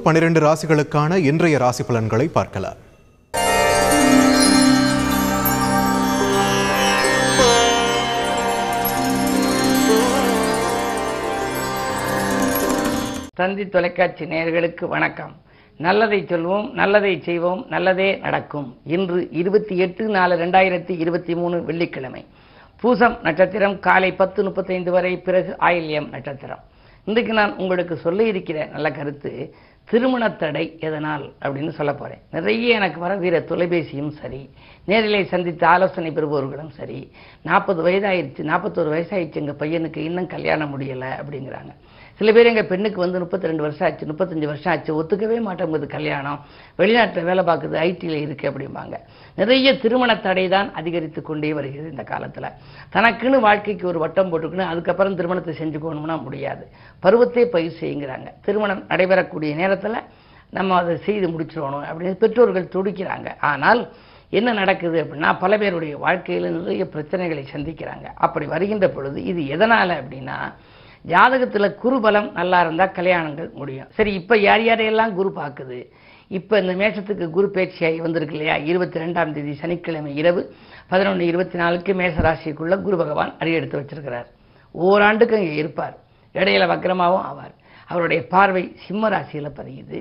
பனிரெண்டு ராசிகளுக்கான இன்றைய ராசி பலன்களை பார்க்கலாம். தந்தி தொலைக்காட்சி நேயர்களுக்கு வணக்கம். நல்லதை சொல்வோம் நல்லதை செய்வோம் நல்லதே நடக்கும். இன்று இருபத்தி எட்டு நாலு ரெண்டாயிரத்தி இருபத்தி மூணு வெள்ளிக்கிழமை. பூசம் நட்சத்திரம் காலை பத்து முப்பத்தைந்து வரை பிறகு ஆயில்யம் நட்சத்திரம். இன்றைக்கு நான் உங்களுக்கு சொல்ல இருக்கிற நல்ல கருத்து திருமண தடை எதனால் அப்படின்னு சொல்ல போகிறேன் நிறைய எனக்கு வர வீர தொலைபேசியும் சரி நேரிலே சந்தித்து ஆலோசனை பெறுபவர்களும் சரி நாற்பது வயதாயிருச்சு நாற்பத்தோரு வயசாயிடுச்சு எங்கள் பையனுக்கு இன்னும் கல்யாணம் முடியலை அப்படிங்கிறாங்க. சில பேர் எங்கள் பெண்ணுக்கு வந்து முப்பத்தி ரெண்டு வருஷம் ஆச்சு முப்பத்தஞ்சு வருஷம் ஆச்சு ஒத்துக்கவே மாட்டேங்குது கல்யாணம். வெளிநாட்டில் வேலை பார்க்குது ஐடியில் இருக்குது அப்படிம்பாங்க. நிறைய திருமண தடை தான் அதிகரித்து கொண்டே வருகிறது இந்த காலத்தில். தனக்குன்னு வாழ்க்கைக்கு ஒரு வட்டம் போட்டுக்கணும் அதுக்கப்புறம் திருமணத்தை செஞ்சுக்கணும்னா முடியாது. பருவத்தை பயிர் செய்யுங்கிறாங்க. திருமணம் நடைபெறக்கூடிய நேரத்தில் நம்ம அதை செய்து முடிச்சிடணும் அப்படின்னு பெற்றோர்கள் துடிக்கிறாங்க. ஆனால் என்ன நடக்குது அப்படின்னா பல பேருடைய வாழ்க்கையில் நிறைய பிரச்சனைகளை சந்திக்கிறாங்க. அப்படி வருகின்ற பொழுது இது எதனால் அப்படின்னா ஜாதகத்தில் குரு பலம் நல்லா இருந்தால் கல்யாணங்கள் முடியும். சரி இப்போ யார் யாரையெல்லாம் குரு பார்க்குது? இப்போ இந்த மேஷத்துக்கு குரு பேச்சியாகி வந்திருக்கு இல்லையா? இருபத்தி ரெண்டாம் தேதி சனிக்கிழமை இரவு பதினொன்று இருபத்தி நாலுக்கு மேச ராசிக்குள்ளே குரு பகவான் அடியெடுத்து வச்சிருக்கிறார். ஓராண்டுக்கு இங்கே இருப்பார். இடையில வக்ரமாகவும் ஆவார். அவருடைய பார்வை சிம்ம ராசியில் பதியுது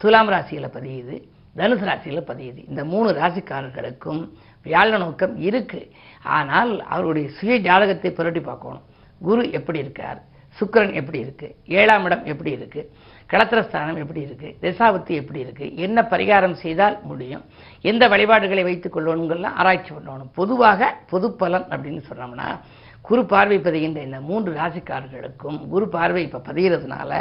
துலாம் ராசியில் பதியுது தனுசு ராசியில் பதியுது. இந்த மூணு ராசிக்காரர்களுக்கும் வியாழ நோக்கம் இருக்குது ஆனால் அவருடைய சுய ஜாதகத்தை புரட்டி பார்க்கணும். குரு எப்படி இருக்கார்? சுக்கிரன் எப்படி இருக்குது ஏழாம் இடம் எப்படி இருக்குது களத்திரஸ்தானம் எப்படி இருக்குது திசாபத்தி எப்படி இருக்குது என்ன பரிகாரம் செய்தால் முடியும்? எந்த வழிபாடுகளை வைத்துக் கொள்ளணுங்கெல்லாம் ஆராய்ச்சி பண்ணணும். பொதுவாக பொது பலன் அப்படின்னு சொன்னோம்னா குரு பார்வை பதிகின்ற இந்த மூன்று ராசிக்காரர்களுக்கும் குரு பார்வை இப்போ பதிகிறதுனால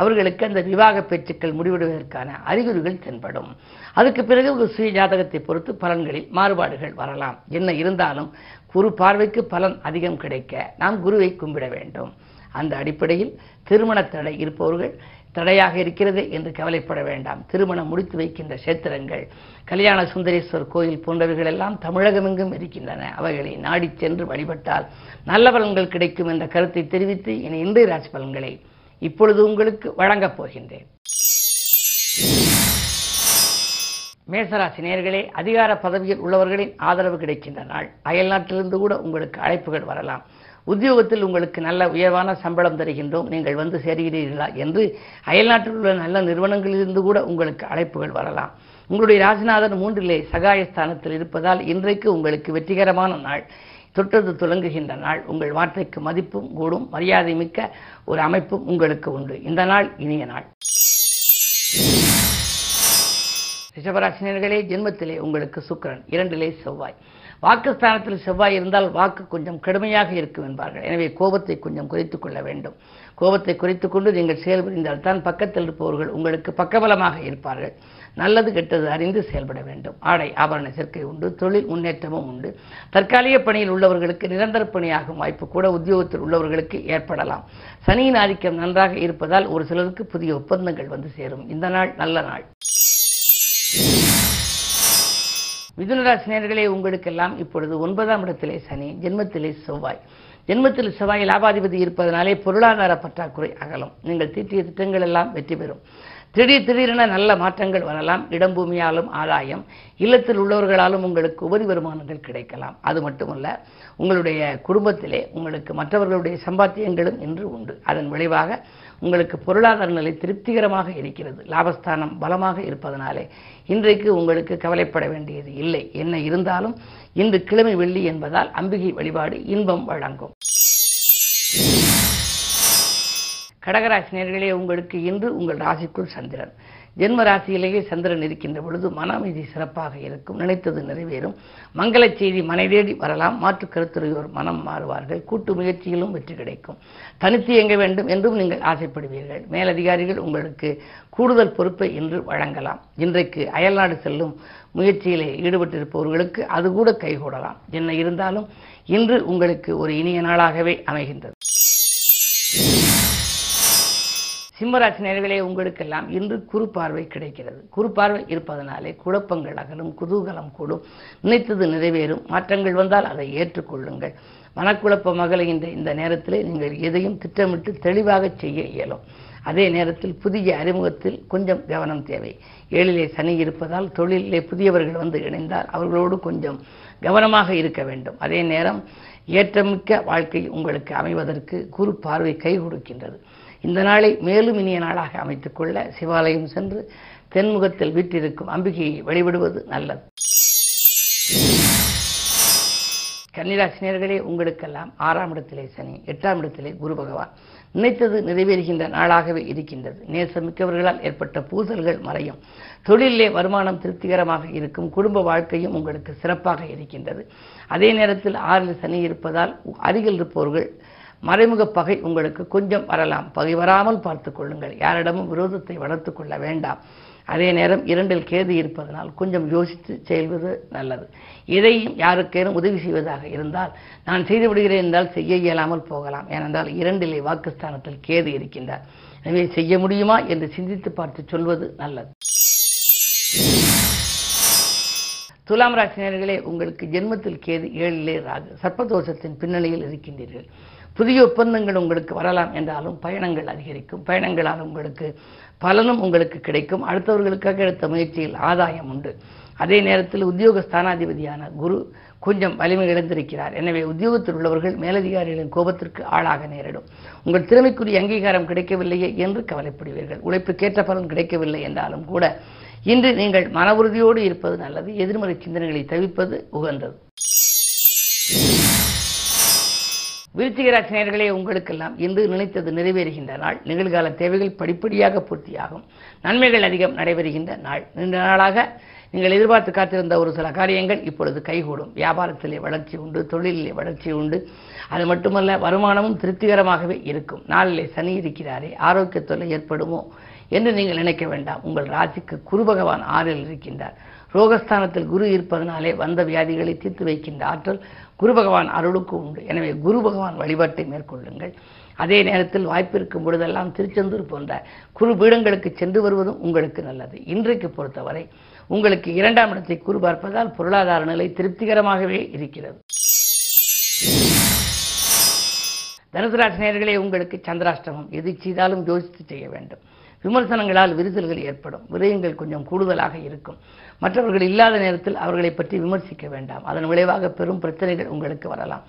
அவர்களுக்கு அந்த விவாக பேச்சுக்கள் முடிவெடுவதற்கான அறிகுறிகள் தென்படும். அதுக்கு பிறகு ஒரு சுய ஜாதகத்தை பொறுத்து பலன்களில் மாறுபாடுகள் வரலாம். என்ன இருந்தாலும் குரு பார்வைக்கு பலன் அதிகம் கிடைக்க நாம் குருவை கும்பிட வேண்டும். அந்த அடிப்படையில் திருமண தடை இருப்பவர்கள் தடையாக இருக்கிறது என்று கவலைப்பட வேண்டாம். திருமணம் முடித்து வைக்கின்ற சேத்திரங்கள் கல்யாண சுந்தரேஸ்வர் கோயில் போன்றவைகள் எல்லாம் தமிழகமெங்கும் இருக்கின்றன. அவைகளை நாடிச் சென்று வழிபட்டால் நல்ல பலன்கள் கிடைக்கும் என்ற கருத்தை தெரிவித்து இனி இன்றைய ராசி பலன்களை இப்பொழுது உங்களுக்கு வழங்கப் போகின்றேன். மேசராசி நேர்களே அதிகார பதவியில் உள்ளவர்களின் ஆதரவு கிடைக்கின்ற நாள். அயல்நாட்டிலிருந்து கூட உங்களுக்கு அழைப்புகள் வரலாம். உத்தியோகத்தில் உங்களுக்கு நல்ல உயர்வான சம்பளம் தருகின்றோம். நீங்கள் வந்து சேர்கிறீர்களா என்று அயல்நாட்டில் உள்ள நல்ல நிறுவனங்களிலிருந்து கூட உங்களுக்கு அழைப்புகள் வரலாம். உங்களுடைய ராசிநாதன் மூன்றிலே சகாயஸ்தானத்தில் இருப்பதால் இன்றைக்கு உங்களுக்கு வெற்றிகரமான நாள். தொட்டது துலங்குகின்ற நாள். உங்கள் வார்த்தைக்கு மதிப்பும் கூடும். மரியாதை மிக்க ஒரு அமைப்பும் உங்களுக்கு உண்டு. இந்த நாள் இனிய நாள். ரிஷபராசினியர்களே ஜென்மத்திலே உங்களுக்கு சுக்கரன் இரண்டிலே செவ்வாய். வாக்குஸ்தானத்தில் செவ்வாய் இருந்தால் வாக்கு கொஞ்சம் கடுமையாக இருக்கும் என்பார்கள். எனவே கோபத்தை கொஞ்சம் குறைத்துக் கொள்ள வேண்டும். கோபத்தை குறைத்துக் கொண்டு நீங்கள் செயல்புரிந்தால் தான் பக்கத்தில் இருப்பவர்கள் உங்களுக்கு பக்கபலமாக இருப்பார்கள். நல்லது கெட்டது அறிந்து செயல்பட வேண்டும். ஆடை ஆபரண சேர்க்கை உண்டு தொழில் முன்னேற்றமும் உண்டு. தற்காலிக பணியில் உள்ளவர்களுக்கு நிரந்தர பணியாகும் வாய்ப்பு கூட உத்தியோகத்தில் உள்ளவர்களுக்கு ஏற்படலாம். சனியின் ஆதிக்கம் நன்றாக இருப்பதால் ஒரு சிலருக்கு புதிய ஒப்பந்தங்கள் வந்து சேரும். இந்த நாள் நல்ல நாள். மிதுனராசினியர்களே உங்களுக்கெல்லாம் இப்பொழுது ஒன்பதாம் இடத்திலே சனி ஜென்மத்திலே செவ்வாய். ஜென்மத்தில் செவ்வாய் லாபாதிபதி இருப்பதனாலே பொருளாதார பற்றாக்குறை அகலும். நீங்கள் தீட்டிய திட்டங்கள் எல்லாம் வெற்றி பெறும். திடீர் திடீரென நல்ல மாற்றங்கள் வரலாம். இடம் பூமியாலும் ஆதாயம். இல்லத்தில் உள்ளவர்களாலும் உங்களுக்கு உபரி வருமானங்கள் கிடைக்கலாம். அது மட்டுமல்ல உங்களுடைய குடும்பத்திலே உங்களுக்கு மற்றவர்களுடைய சம்பாத்தியங்களும் இன்று உண்டு. அதன் விளைவாக உங்களுக்கு பொருளாதார நிலை திருப்திகரமாக இருக்கிறது. லாபஸ்தானம் பலமாக இருப்பதனாலே இன்றைக்கு உங்களுக்கு கவலைப்பட வேண்டியது இல்லை. என்ன இருந்தாலும் இன்று கிழமை வெள்ளி என்பதால் அம்பிகை வழிபாடு இன்பம் வழங்கும். கடகராசினியர்களே உங்களுக்கு இன்று உங்கள் ராசிக்குள் சந்திரன். ஜென்ம ராசியிலேயே சந்திரன் இருக்கின்ற பொழுது மன அமைதி சிறப்பாக இருக்கும். நினைத்தது நிறைவேறும். மங்கள செய்தி மனைதேடி வரலாம். மாற்று கருத்துறையோர் மனம் மாறுவார்கள். கூட்டு முயற்சியிலும் வெற்றி கிடைக்கும். தனித்து இயங்க வேண்டும் என்றும் நீங்கள் ஆசைப்படுவீர்கள். மேலதிகாரிகள் உங்களுக்கு கூடுதல் பொறுப்பை இன்று வழங்கலாம். இன்றைக்கு அயல்நாடு செல்லும் முயற்சியிலே ஈடுபட்டிருப்பவர்களுக்கு அது கூட கைகூடலாம். என்ன இருந்தாலும் இன்று உங்களுக்கு ஒரு இனிய நாளாகவே அமைகின்றது. சிம்மராசி நேர்களே உங்களுக்கெல்லாம் இன்று குறு பார்வை கிடைக்கிறது. குறு பார்வை இருப்பதனாலே குழப்பங்கள் அகலும் குதூகலம் கூடும். நினைத்தது நிறைவேறும். மாற்றங்கள் வந்தால் அதை ஏற்றுக்கொள்ளுங்கள். மனக்குழப்பம் அகலுகின்ற இந்த நேரத்திலே நீங்கள் எதையும் திட்டமிட்டு தெளிவாக செய்ய இயலும். அதே நேரத்தில் புதிய அறிமுகத்தில் கொஞ்சம் கவனம் தேவை. ஏழிலே சனி இருப்பதால் தொழிலிலே புதியவர்கள் வந்து இணைந்தால் அவர்களோடு கொஞ்சம் கவனமாக இருக்க வேண்டும். அதே நேரம் ஏற்றமிக்க வாழ்க்கை உங்களுக்கு அமைவதற்கு குறு பார்வை கை கொடுக்கின்றது. இந்த நாளை மேலும் இனிய நாளாக அமைத்துக்கொள்ள சிவாலயம் சென்று தென்முகத்தில் வீட்டிருக்கும் அம்பிகையை வழிபடுவது நல்லது. கன்னிராசினியர்களே உங்களுக்கெல்லாம் ஆறாம் இடத்திலே சனி எட்டாம் இடத்திலே குரு பகவான். நினைத்தது நிறைவேறுகின்ற நாளாகவே இருக்கின்றது. நேசமிக்கவர்களால் ஏற்பட்ட பூசல்கள் மறையும். தொழிலிலே வருமானம் திருப்திகரமாக இருக்கும். குடும்ப வாழ்க்கையும் உங்களுக்கு சிறப்பாக இருக்கின்றது. அதே நேரத்தில் ஆறில் சனி இருப்பதால் அருகில் இருப்பவர்கள் மறைமுக பகை உங்களுக்கு கொஞ்சம் வரலாம். பகை வராமல் பார்த்துக் கொள்ளுங்கள். யாரிடமும் விரோதத்தை வளர்த்துக் கொள்ள வேண்டாம். அதே நேரம் இரண்டில் கேது இருப்பதனால் கொஞ்சம் யோசித்து செயல்வது நல்லது. எதையும் யாருக்கேனும் உதவி செய்வதாக இருந்தால் நான் செய்து விடுகிறேன் என்றால் செய்ய இயலாமல் போகலாம். ஏனென்றால் இரண்டிலே வாக்குஸ்தானத்தில் கேது இருக்கின்றார். எனவே செய்ய முடியுமா என்று சிந்தித்து பார்த்து சொல்வது நல்லது. துலாம் ராசினியர்களே உங்களுக்கு ஜென்மத்தில் கேது ஏழிலே ராகு. சர்ப்பதோஷத்தின் பின்னணியில் இருக்கின்றீர்கள். புதிய ஒப்பந்தங்கள் உங்களுக்கு வரலாம் என்றாலும் பயணங்கள் அதிகரிக்கும். பயணங்களால் உங்களுக்கு பலனும் உங்களுக்கு கிடைக்கும். அடுத்தவர்களுக்காக எடுத்த முயற்சியில் ஆதாயம் உண்டு. அதே நேரத்தில் உத்தியோக ஸ்தானாதிபதியான குரு கொஞ்சம் வலிமை இழந்திருக்கிறார். எனவே உத்தியோகத்தில் உள்ளவர்கள் மேலதிகாரிகளின் கோபத்திற்கு ஆளாக நேரிடும். உங்கள் திறமைக்குரிய அங்கீகாரம் கிடைக்கவில்லையே என்று கவலைப்படுவீர்கள். உழைப்புக்கேற்ற பலன் கிடைக்கவில்லை என்றாலும் கூட இன்று நீங்கள் மன உறுதியோடு இருப்பது நல்லது. எதிர்மறை சிந்தனைகளை தவிர்ப்பது உகந்தது. விருச்சிகராசினியர்களே உங்களுக்கெல்லாம் இன்று நினைத்தது நிறைவேறுகின்ற நாள். நிகழ்கால தேவைகள் படிப்படியாக பூர்த்தியாகும். நன்மைகள் அதிகம் நடைபெறுகின்ற நாள். நீண்ட நாளாக நீங்கள் எதிர்பார்த்து காத்திருந்த ஒரு சில காரியங்கள் இப்பொழுது கைகூடும். வியாபாரத்திலே வளர்ச்சி உண்டு தொழிலிலே வளர்ச்சி உண்டு. அது மட்டுமல்ல வருமானமும் திருப்திகரமாகவே இருக்கும். நாளிலே சனி இருக்கிறாரே ஆரோக்கிய தொல்லை ஏற்படுமோ என்று நீங்கள் நினைக்க வேண்டாம். உங்கள் ராசிக்கு குரு பகவான் ஆறில் இருக்கின்றார். ரோகஸ்தானத்தில் குரு இருப்பதனாலே வந்த வியாதிகளை தீர்த்து வைக்கின்ற ஆற்றல் குரு பகவான் அருளுக்கு உண்டு. எனவே குரு பகவான் வழிபாட்டை மேற்கொள்ளுங்கள். அதே நேரத்தில் வாய்ப்பிருக்கும் பொழுதெல்லாம் திருச்செந்தூர் போன்ற குரு பீடங்களுக்கு சென்று வருவதும் உங்களுக்கு நல்லது. இன்றைக்கு பொறுத்தவரை உங்களுக்கு இரண்டாம் இடத்தை குரு பார்ப்பதால் பொருளாதார நிலை திருப்திகரமாகவே இருக்கிறது. தனுசு ராசி உங்களுக்கு சந்திராஷ்டமம். எது செய்தாலும் யோசித்து செய்ய வேண்டும். விமர்சனங்களால் விரிசல்கள் ஏற்படும். விரயங்கள் கொஞ்சம் கூடுதலாக இருக்கும். மற்றவர்கள் இல்லாத நேரத்தில் அவர்களை பற்றி விமர்சிக்க வேண்டாம். அதன் விளைவாக பெரும் பிரச்சனைகள் உங்களுக்கு வரலாம்.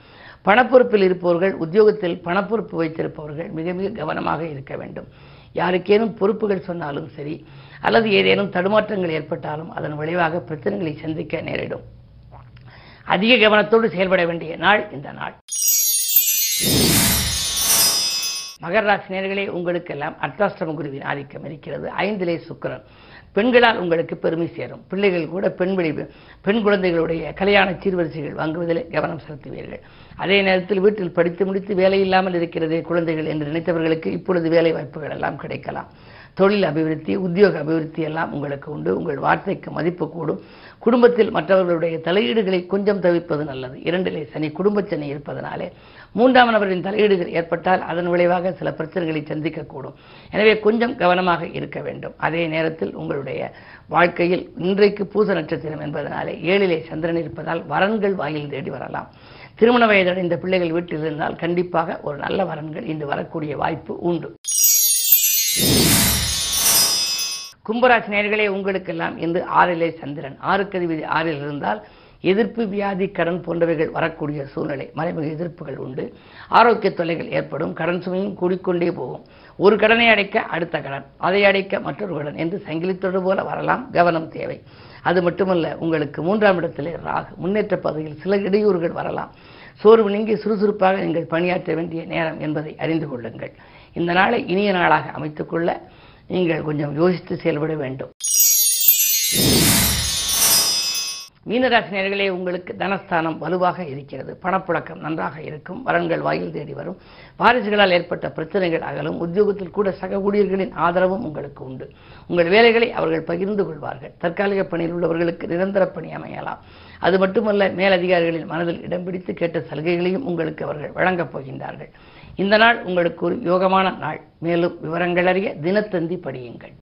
பணப்பொறுப்பில் இருப்பவர்கள் உத்தியோகத்தில் பணப்பொறுப்பு வைத்திருப்பவர்கள் மிக மிக கவனமாக இருக்க வேண்டும். யாருக்கேனும் பொறுப்புகள் சொன்னாலும் சரி அல்லது ஏதேனும் தடுமாற்றங்கள் ஏற்பட்டாலும் அதன் விளைவாக பிரச்சனைகளை சந்திக்க நேரிடும். அதிக கவனத்தோடு செயல்பட வேண்டிய நாள் இந்த நாள். மகர ராசி நேர்களே உங்களுக்கெல்லாம் அர்த்தாஷ்டம குருவின் ஆதிக்கம் இருக்கிறது. ஐந்திலே சுக்கிரன். பெண்களால் உங்களுக்கு பெருமை சேரும். பிள்ளைகள் கூட பெண் விளை பெண் குழந்தைகளுடைய கல்யாண சீர்வரிசைகள் வாங்குவதில் கவனம் செலுத்துவீர்கள். அதே நேரத்தில் வீட்டில் படித்து முடித்து வேலை இல்லாமல் இருக்கிறதே குழந்தைகள் என்று நினைத்தவர்களுக்கு இப்பொழுது வேலை வாய்ப்புகள் எல்லாம் கிடைக்கலாம். தொழில் அபிவிருத்தி உத்தியோக அபிவிருத்தி எல்லாம் உங்களுக்கு உண்டு. உங்கள் வார்த்தைக்கு மதிப்பு கூடும். குடும்பத்தில் மற்றவர்களுடைய தலையீடுகளை கொஞ்சம் தவிர்ப்பது நல்லது. இரண்டிலே சனி குடும்ப சனி இருப்பதனாலே மூன்றாம் நபரின் தலையீடுகள் ஏற்பட்டால் அதன் விளைவாக சில பிரச்சனைகளை சந்திக்கக்கூடும். எனவே கொஞ்சம் கவனமாக இருக்க வேண்டும். அதே நேரத்தில் உங்களுடைய வாழ்க்கையில் இன்றைக்கு பூச நட்சத்திரம் என்பதனாலே ஏழிலே சந்திரன் இருப்பதால் வரன்கள் வாயில் தேடி வரலாம். திருமண வயதடைந்த பிள்ளைகள் வீட்டில் இருந்தால் கண்டிப்பாக ஒரு நல்ல வரன்கள் இன்று வரக்கூடிய வாய்ப்பு உண்டு. கும்பராசி நேர்களே உங்களுக்கெல்லாம் இன்று ஆறிலே சந்திரன். ஆறுக்கு அதிபதி ஆறில் இருந்தால் எதிர்ப்பு வியாதி கடன் போன்றவைகள் வரக்கூடிய சூழ்நிலை மறைமுக எதிர்ப்புகள் உண்டு. ஆரோக்கிய தொல்லைகள் ஏற்படும் கடன் சுமையும் கூடிக்கொண்டே போகும். ஒரு கடனை அடைக்க அடுத்த கடன் அதை அடைக்க மற்றொரு கடன் என்று சங்கிலித்தோடு போல வரலாம் கவனம் தேவை. அது மட்டுமல்ல உங்களுக்கு மூன்றாம் இடத்திலே ராகு முன்னேற்ற பதவியில் சில இடையூறுகள் வரலாம். சோர்வு நீங்கி சுறுசுறுப்பாக நீங்கள் பணியாற்ற வேண்டிய நேரம் என்பதை அறிந்து கொள்ளுங்கள். இந்த நாளை இனிய நாளாக அமைத்துக்கொள்ள நீங்கள் கொஞ்சம் யோசித்து செயல்பட வேண்டும். மீனராசினியர்களே உங்களுக்கு தனஸ்தானம் வலுவாக இருக்கிறது. பணப்புழக்கம் நன்றாக இருக்கும். வரன்கள் வாயில் தேடி வரும். வாரிசுகளால் ஏற்பட்ட பிரச்சனைகள் அகலும். உத்தியோகத்தில் கூட சக ஊழியர்களின் ஆதரவும் உங்களுக்கு உண்டு. உங்கள் வேலைகளை அவர்கள் பகிர்ந்து கொள்வார்கள். தற்காலிக பணியில் உள்ளவர்களுக்கு நிரந்தர பணி அமையலாம். அது மட்டுமல்ல மேலதிகாரிகளின் மனதில் இடம் பிடித்து கேட்ட சலுகைகளையும் உங்களுக்கு அவர்கள் வழங்கப் போகின்றார்கள். இந்த நாள் உங்களுக்கு ஒரு யோகமான நாள். மேலும் விவரங்கள் அறிய தினத்தந்தி படியுங்கள்.